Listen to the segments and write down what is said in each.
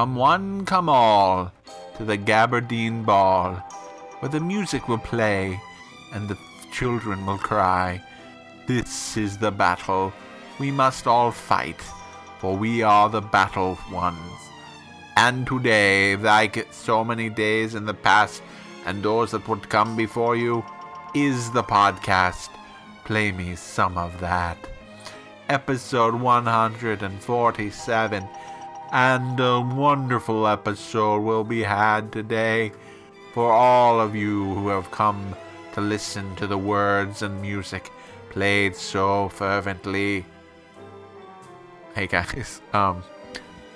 Come one, come all, to the Gabardine Ball, where the music will play and the children will cry. This is the battle. We must all fight, for we are the battle ones. And today, like so many days in the past and those that would come before you, is the podcast. Play me some of that. Episode 147. And a wonderful episode will be had today for all of you who have come to listen to the words and music played so fervently. Hey guys, um,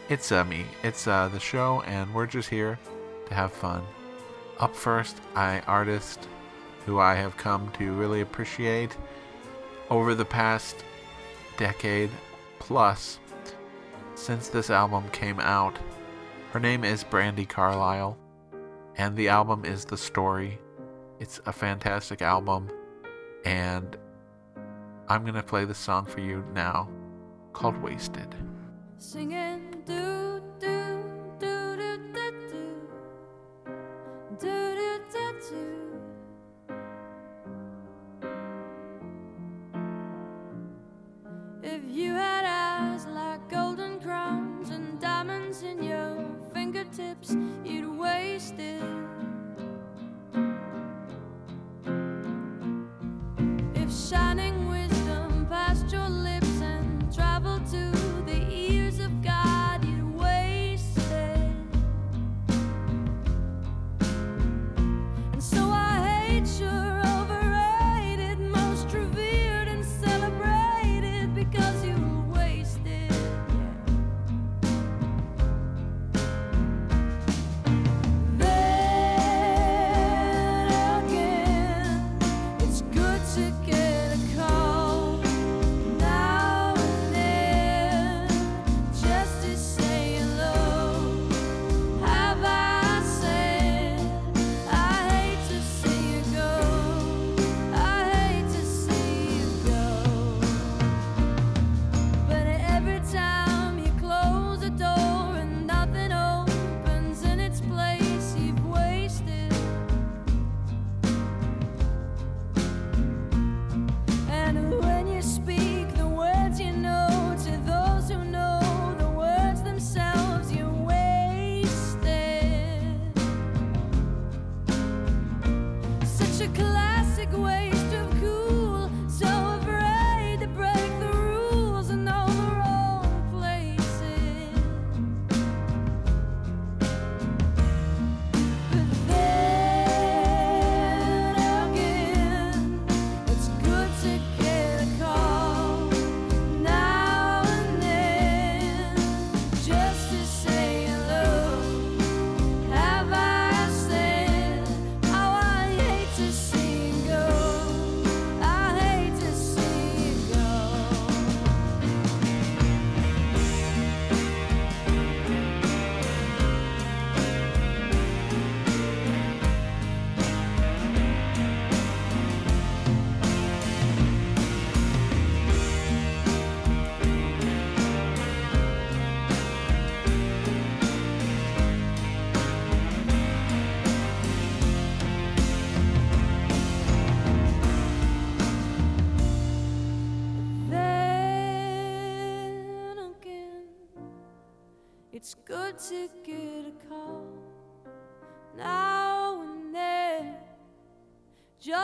it's uh, me. It's uh, the show, and we're just here to have fun. Up first, I artist who I have come to really appreciate over the past decade plus since this album came out. Her name is Brandi Carlile, and the album is The Story. It's a fantastic album, and I'm going to play the song for you now called Wasted. Singing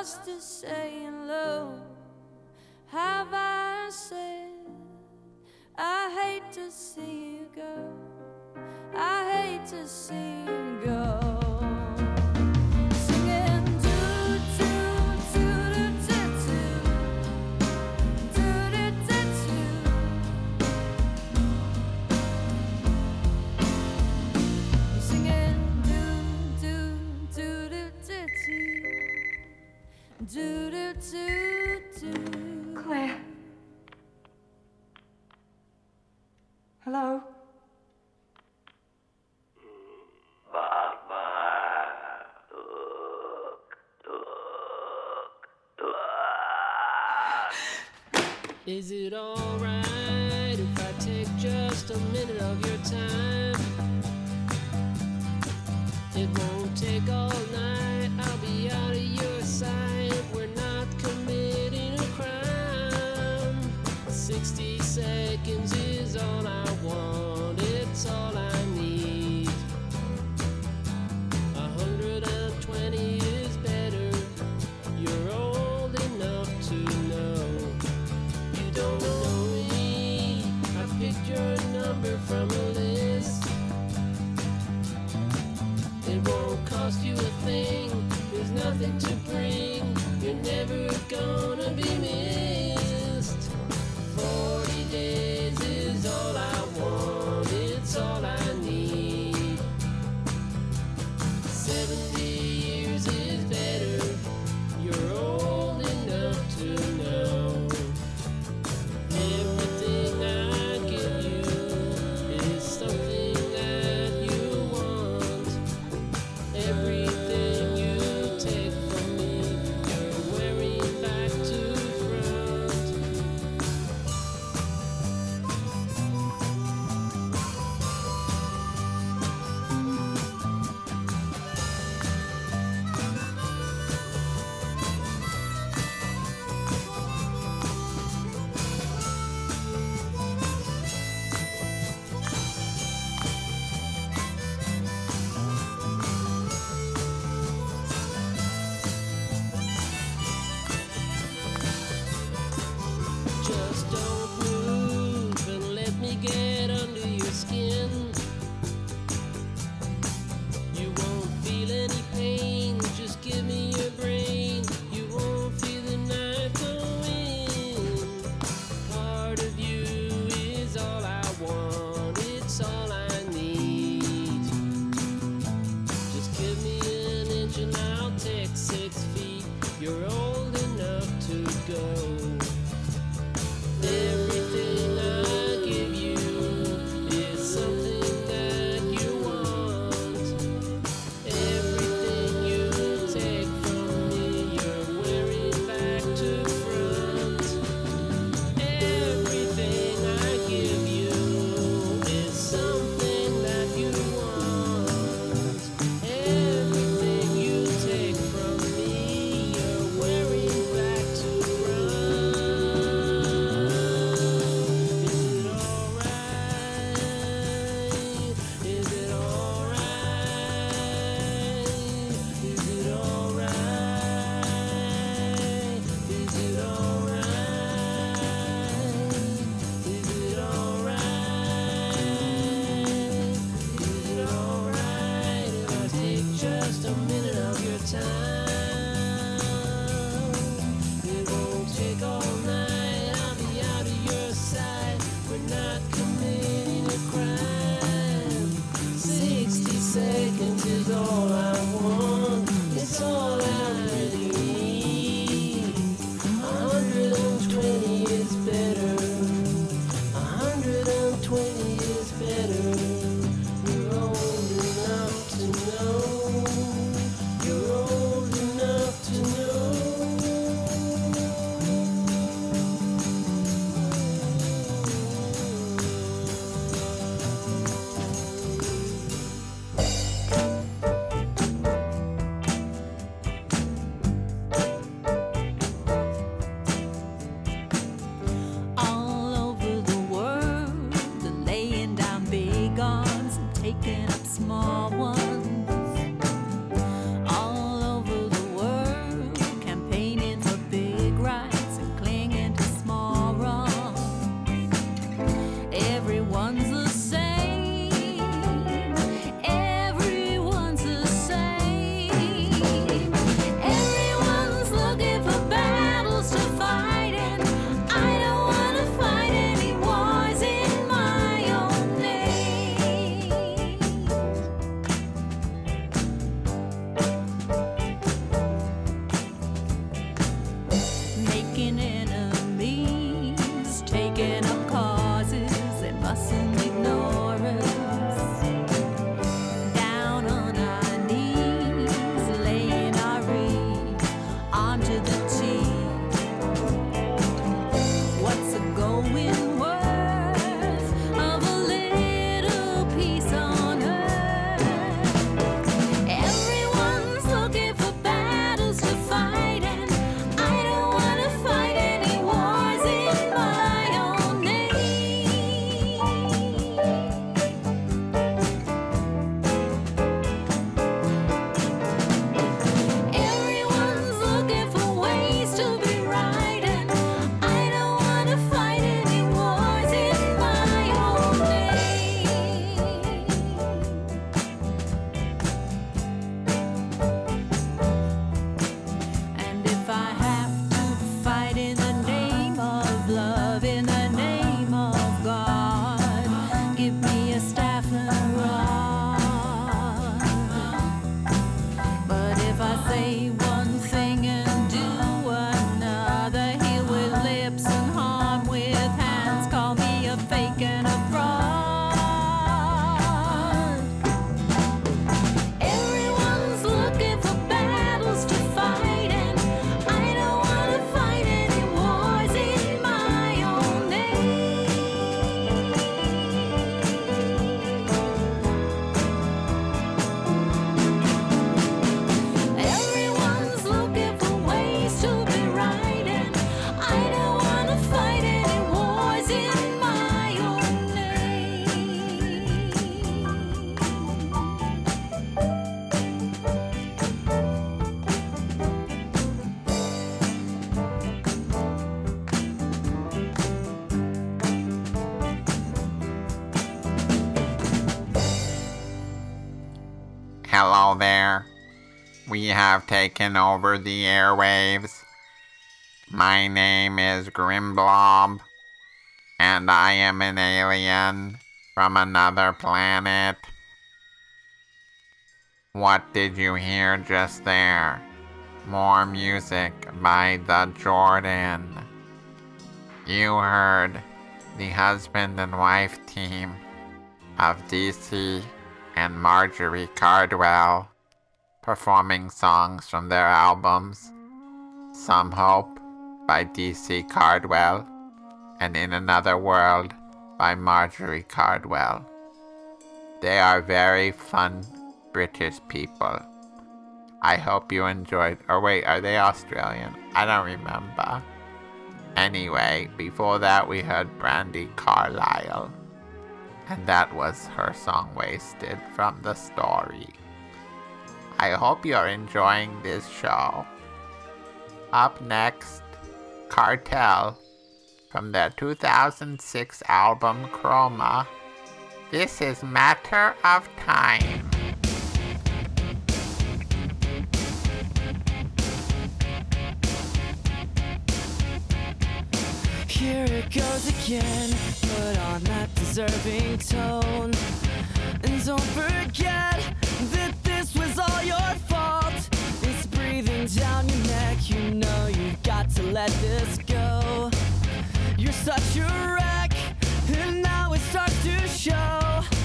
just to say hello. Have I said I hate to see you go? I hate to see you go. Is it alright if I take just a minute of your time? It won't take all night. Small ones. We have taken over the airwaves. My name is Grimblob, and I am an alien from another planet. What did you hear just there? More music by The Jordan. You heard the husband and wife team of DC and Marjorie Cardwell performing songs from their albums Some Hope by DC Cardwell and In Another World by Marjorie Cardwell. They are very fun British people. I hope you enjoyed. Or wait, are they Australian? I don't remember. Anyway, before that we heard Brandi Carlile. And that was her song Wasted from the story. I hope you're enjoying this show. Up next, Cartel from their 2006 album Chroma. This is Matter of Time. Here it goes again. Put on that deserving tone. And don't forget that was all your fault. It's breathing down your neck. You know you've got to let this go. You're such a wreck. And now it starts to show.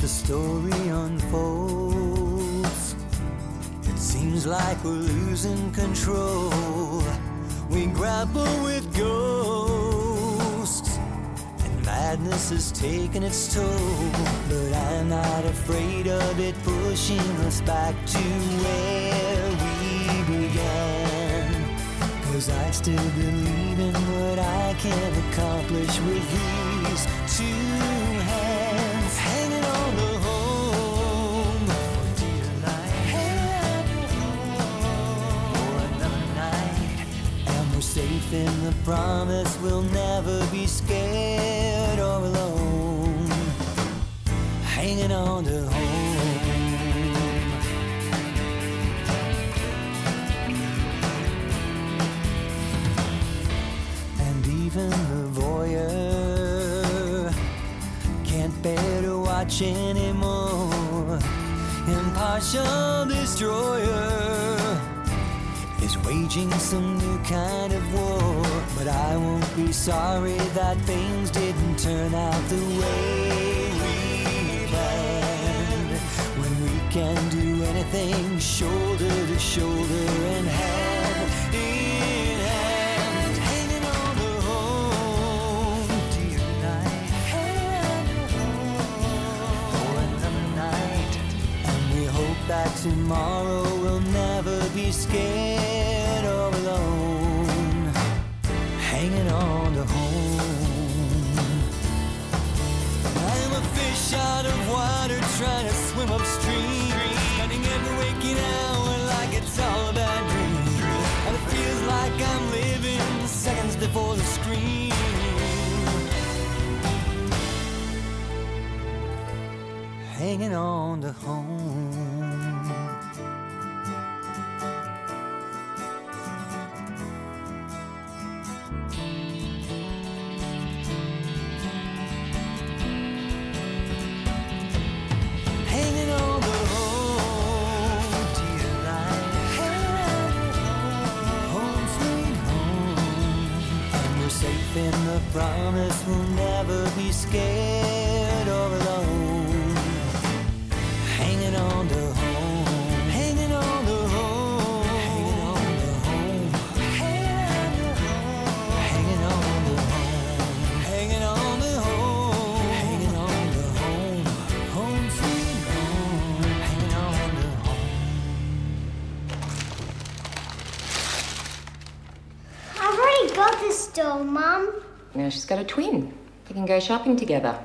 The story unfolds, it seems like we're losing control. We grapple with ghosts and Madness has taken its toll, but I'm not afraid of it pushing us back to where we began. Cause I still believe in what I can accomplish with these two hands in the promise we'll never be scared or alone. Hanging on to home. And even the voyeur can't bear to watch anymore. Impartial destroyer waging some new kind of war. But I won't be sorry that things didn't turn out the way we planned. When we can do anything shoulder to shoulder and hand in hand, hanging on the home, dear night, for another night. And we hope that tomorrow we'll never be scared Out of water trying to swim upstream. Spending every waking hour like it's all a bad dream. And it feels like I'm living seconds before the scream. hanging on to home. Scared or alone. Hanging on to home, hanging on to home, hanging on to home, hanging on to home, hanging on to home, hanging on to home, home sweet home, hanging on to home. I've already got this doll, Mum. Now she's got a twin. They can go shopping together.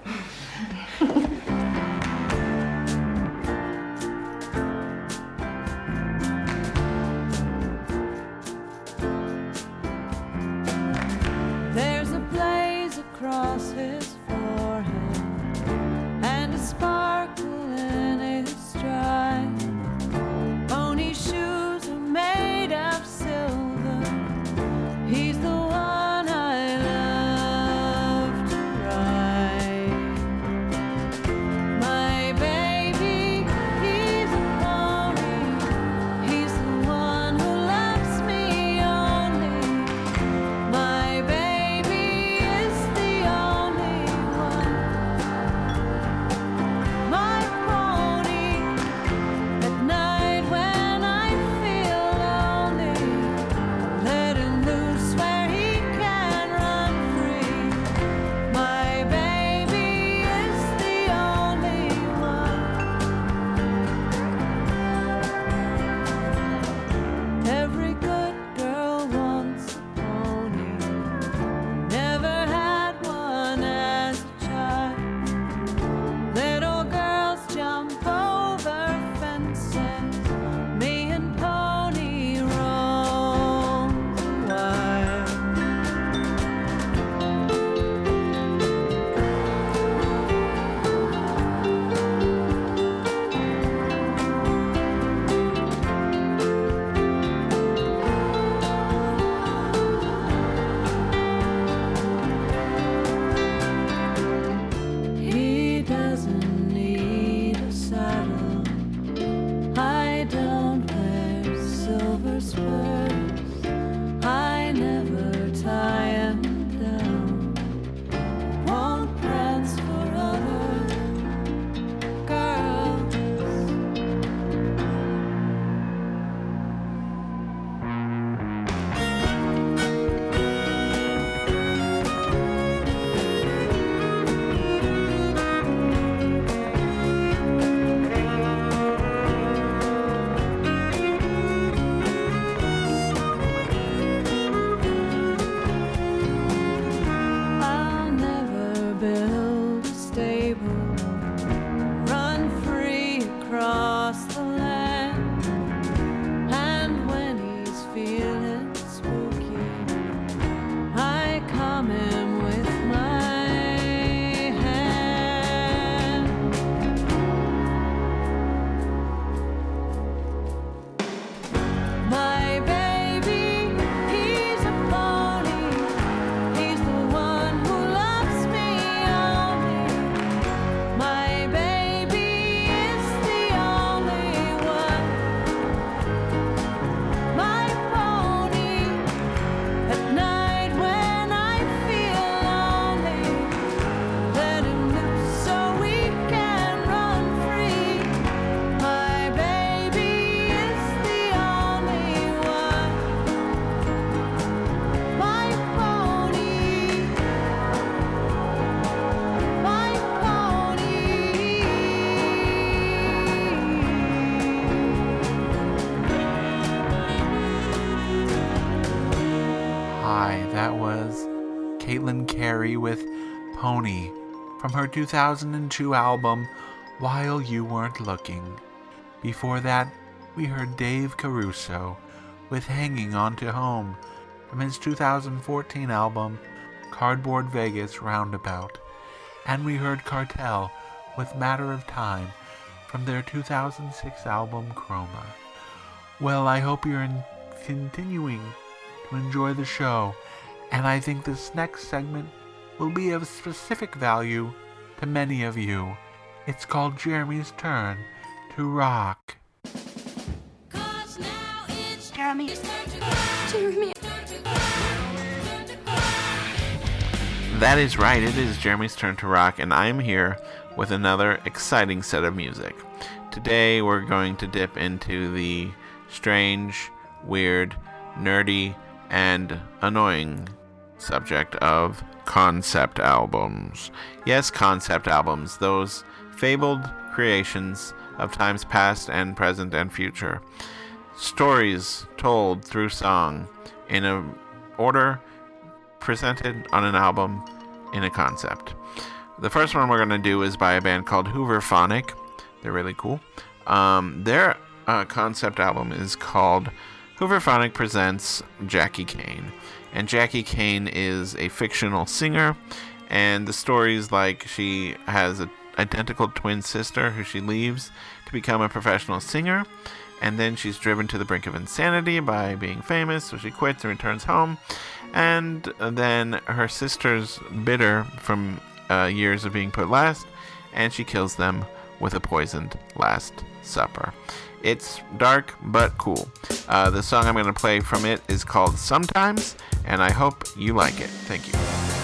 Caitlin Cary with Pony from her 2002 album While You Weren't Looking. Before that, we heard Dave Caruso with Hanging On to Home from his 2014 album Cardboard Vegas Roundabout. And we heard Cartel with Matter of Time from their 2006 album Chroma. Well, I hope you're in- continuing to enjoy the show, and I think this next segment will be of specific value to many of you. It's called Jeremy's Turn to Rock. Cause now it's Jeremy. Jeremy. That is right, it is Jeremy's turn to rock, and I'm here with another exciting set of music. Today we're going to dip into the strange, weird, nerdy, and annoying subject of concept albums. Yes, concept albums, those fabled creations of times past and present and future. Stories told through song in a order presented on an album in a concept. The first one we're going to do is by a band called Hooverphonic. They're really cool. Um, their uh, concept album is called Hooverphonic Presents Jackie Cane. And Jackie Cane is a fictional singer, and the story is like she has an identical twin sister who she leaves to become a professional singer and then she's driven to the brink of insanity by being famous, so she quits and returns home. And then her sister's bitter from uh, years of being put last, and she kills them with a poisoned Last Supper. It's dark but cool. Uh, the song I'm going to play from it is called Sometimes, and I hope you like it. Thank you.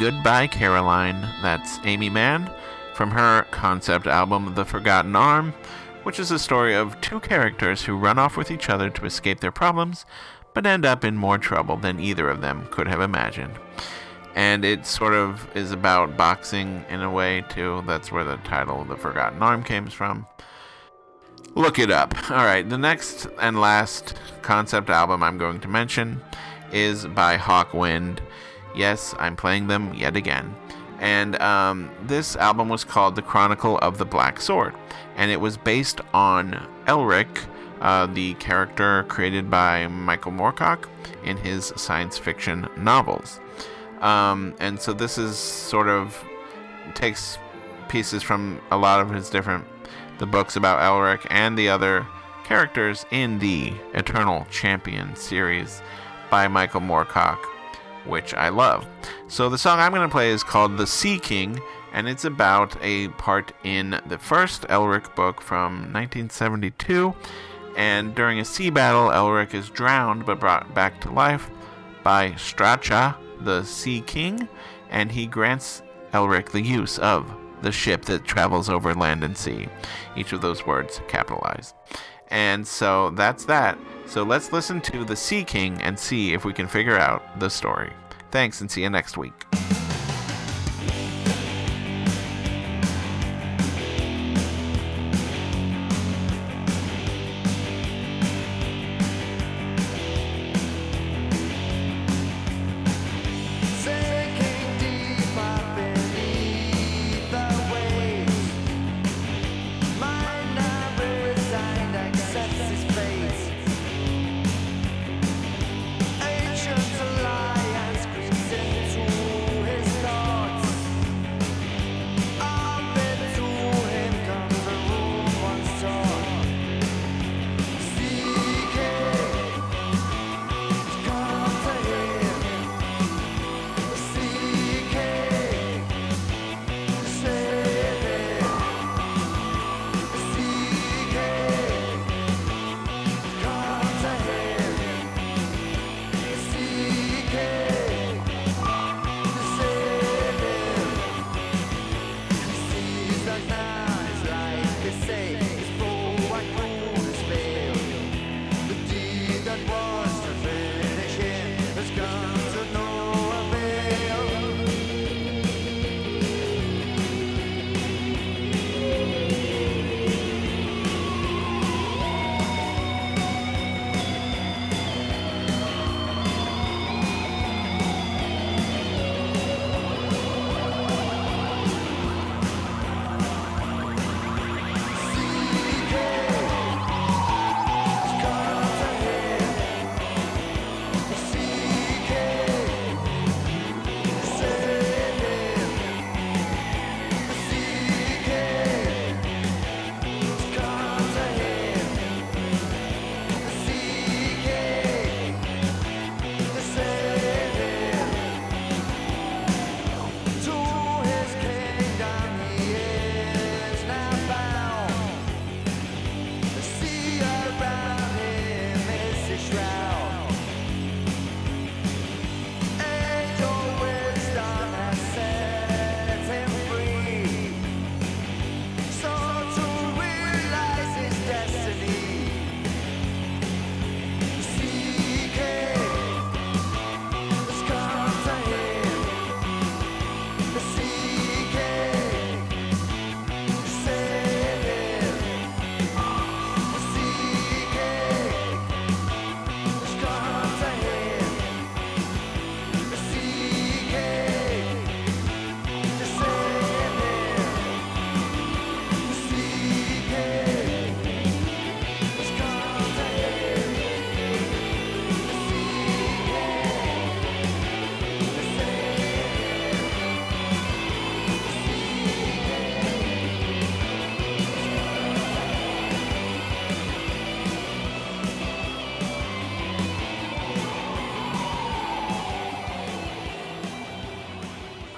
Goodbye Caroline. That's Aimee Mann from her concept album The Forgotten Arm, which is a story of two characters who run off with each other to escape their problems, but end up in more trouble than either of them could have imagined. And it sort of is about boxing in a way, too. That's where the title The Forgotten Arm came from. Look it up. All right, the next and last concept album I'm going to mention is by Hawkwind. Yes, I'm playing them yet again. And um, this album was called The Chronicle of the Black Sword. And it was based on Elric, uh, the character created by Michael Moorcock in his science fiction novels. Um, and so this is sort of takes pieces from a lot of his different the books about Elric and the other characters in the Eternal Champion series by Michael Moorcock, which I love. So the song I'm going to play is called The Sea King, and it's about a part in the first Elric book from 1972. And during a sea battle, Elric is drowned but brought back to life by Straasha, the Sea King, and he grants Elric the use of the ship that travels over land and sea. Each of those words capitalized. And so that's that. So let's listen to The Sea King and see if we can figure out the story. Thanks and see you next week.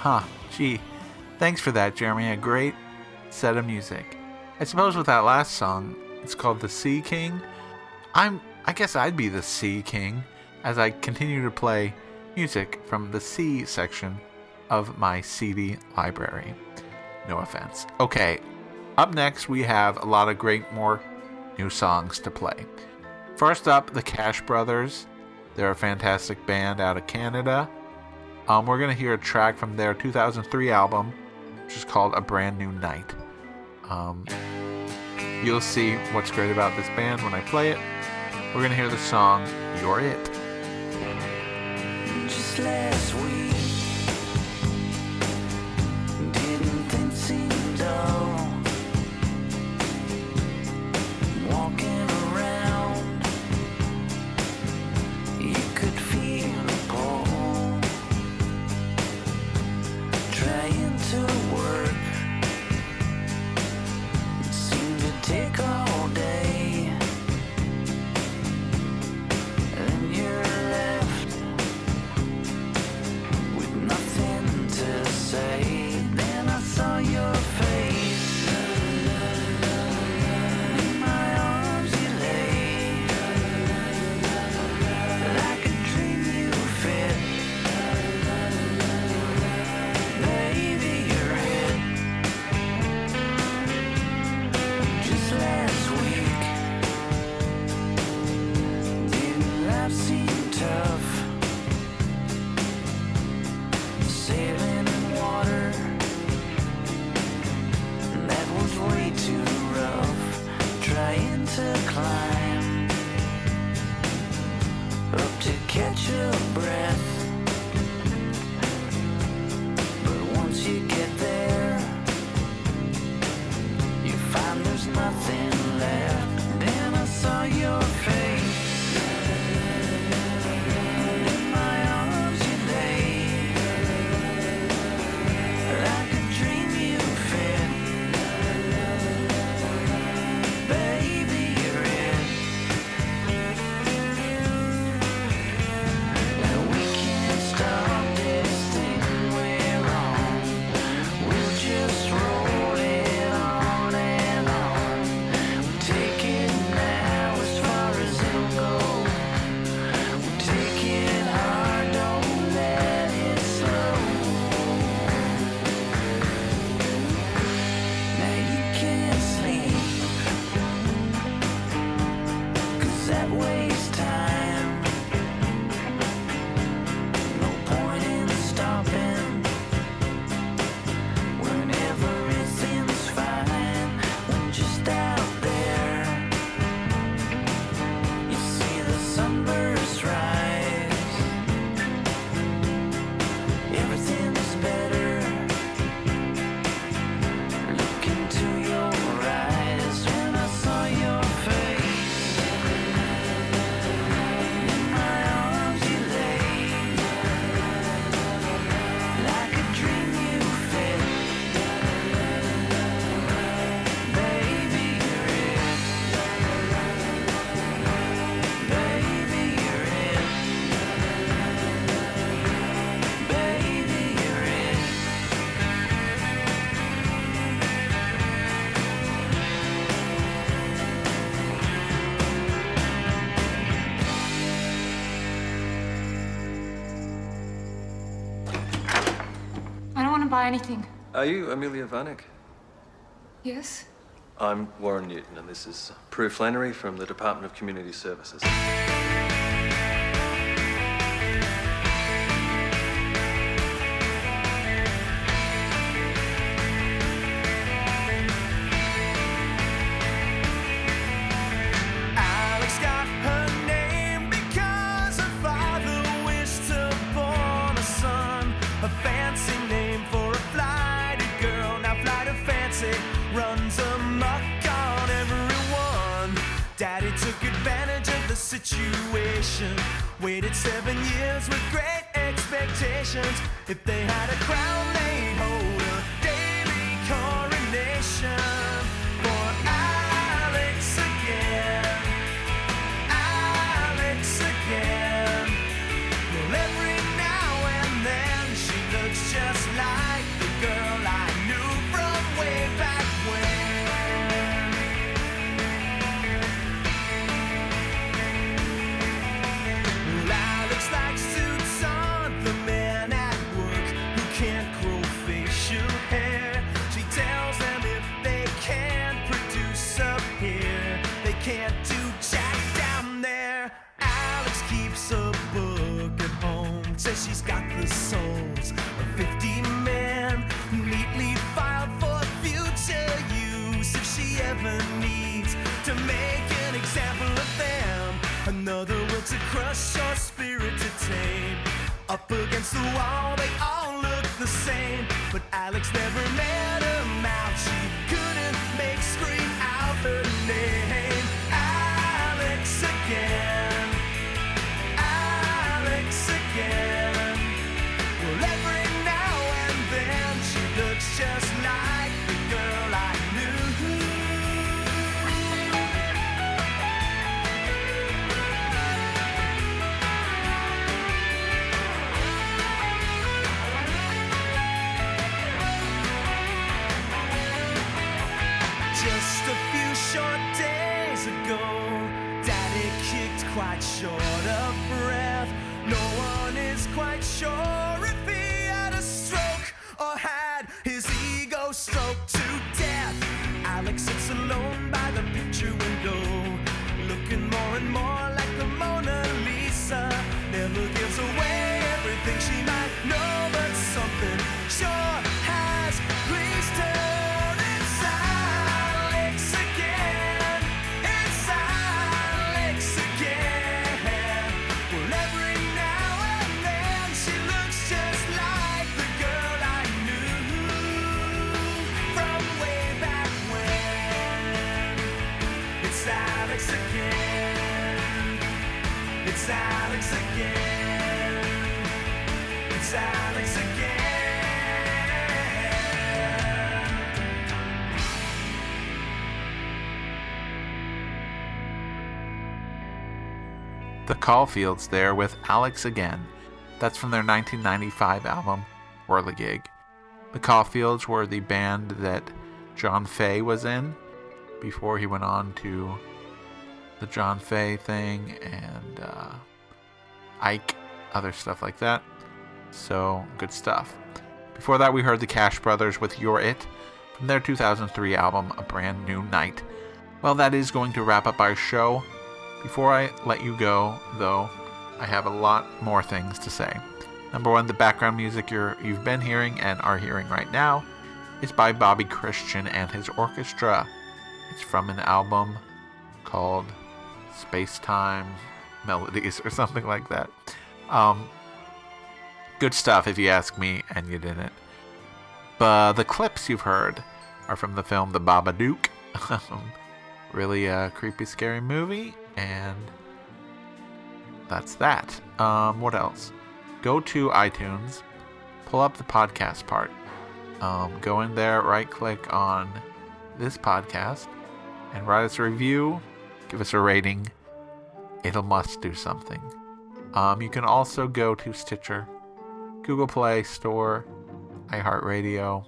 Huh, gee. Thanks for that, Jeremy. A great set of music. I suppose with that last song, it's called The Sea King. I'm I guess I'd be the Sea King as I continue to play music from the C section of my CD library. No offense. Okay, up next we have a lot of great more new songs to play. First up, the Cash Brothers. They're a fantastic band out of Canada. Um, we're going to hear a track from their 2003 album, which is called A Brand New Night. Um, you'll see what's great about this band when I play it. We're going to hear the song You're It. anything. Are you Amelia Vanek? Yes. I'm Warren Newton, and this is Prue Flannery from the Department of Community Services. runs amok on everyone. Daddy took advantage of the situation. Waited seven years with great expectations. If they had a crown, they'd hold a daily coronation. Against the wall, they all look the same. But Alex never met a mouth. She couldn't make scream out her name. Caulfields there with Alex Again. That's from their 1995 album, Whirligig. The Caulfields were the band that John Faye was in before he went on to the John Faye thing and uh, Ike, other stuff like that. So, good stuff. Before that, we heard the Cash Brothers with You're It from their 2003 album, A Brand New Night. Well, that is going to wrap up our show. Before I let you go, though, I have a lot more things to say. Number one, the background music you're, you've been hearing and are hearing right now is by Bobby Christian and his orchestra. It's from an album called Space Time Melodies or something like that. Um, good stuff if you ask me, and you didn't. But the clips you've heard are from the film The Babadook. really a creepy, scary movie, and that's that. Um, what else? Go to iTunes, pull up the podcast part. Um, go in there, right click on this podcast, and write us a review. Give us a rating. It'll must do something. Um, you can also go to Stitcher, Google Play Store, iHeartRadio,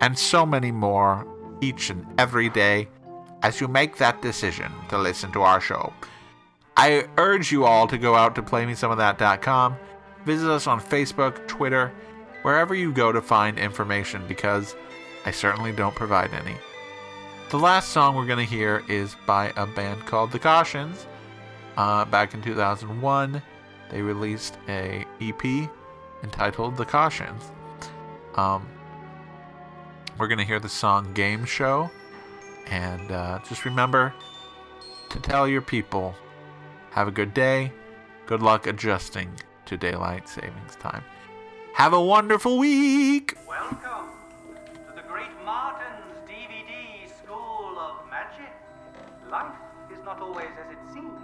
and so many more each and every day as you make that decision to listen to our show. I urge you all to go out to playmesomeofthat.com, visit us on Facebook, Twitter, wherever you go to find information because I certainly don't provide any. The last song we're going to hear is by a band called The Cautions. Uh, back in 2001, they released a EP entitled The Cautions. Um, we're going to hear the song Game Show. And uh, just remember to tell your people have a good day. Good luck adjusting to daylight savings time. Have a wonderful week. Welcome to the Great Martin's DVD School of Magic. Life is not always as it seems.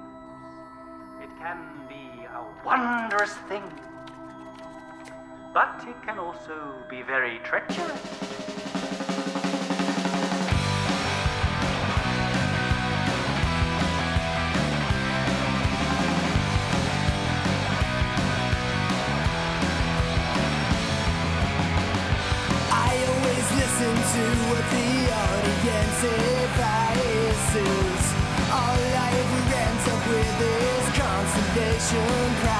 It can be a wondrous thing, but it can also be very treacherous. To what the audience advises. All I ever end up with is consolation prizes.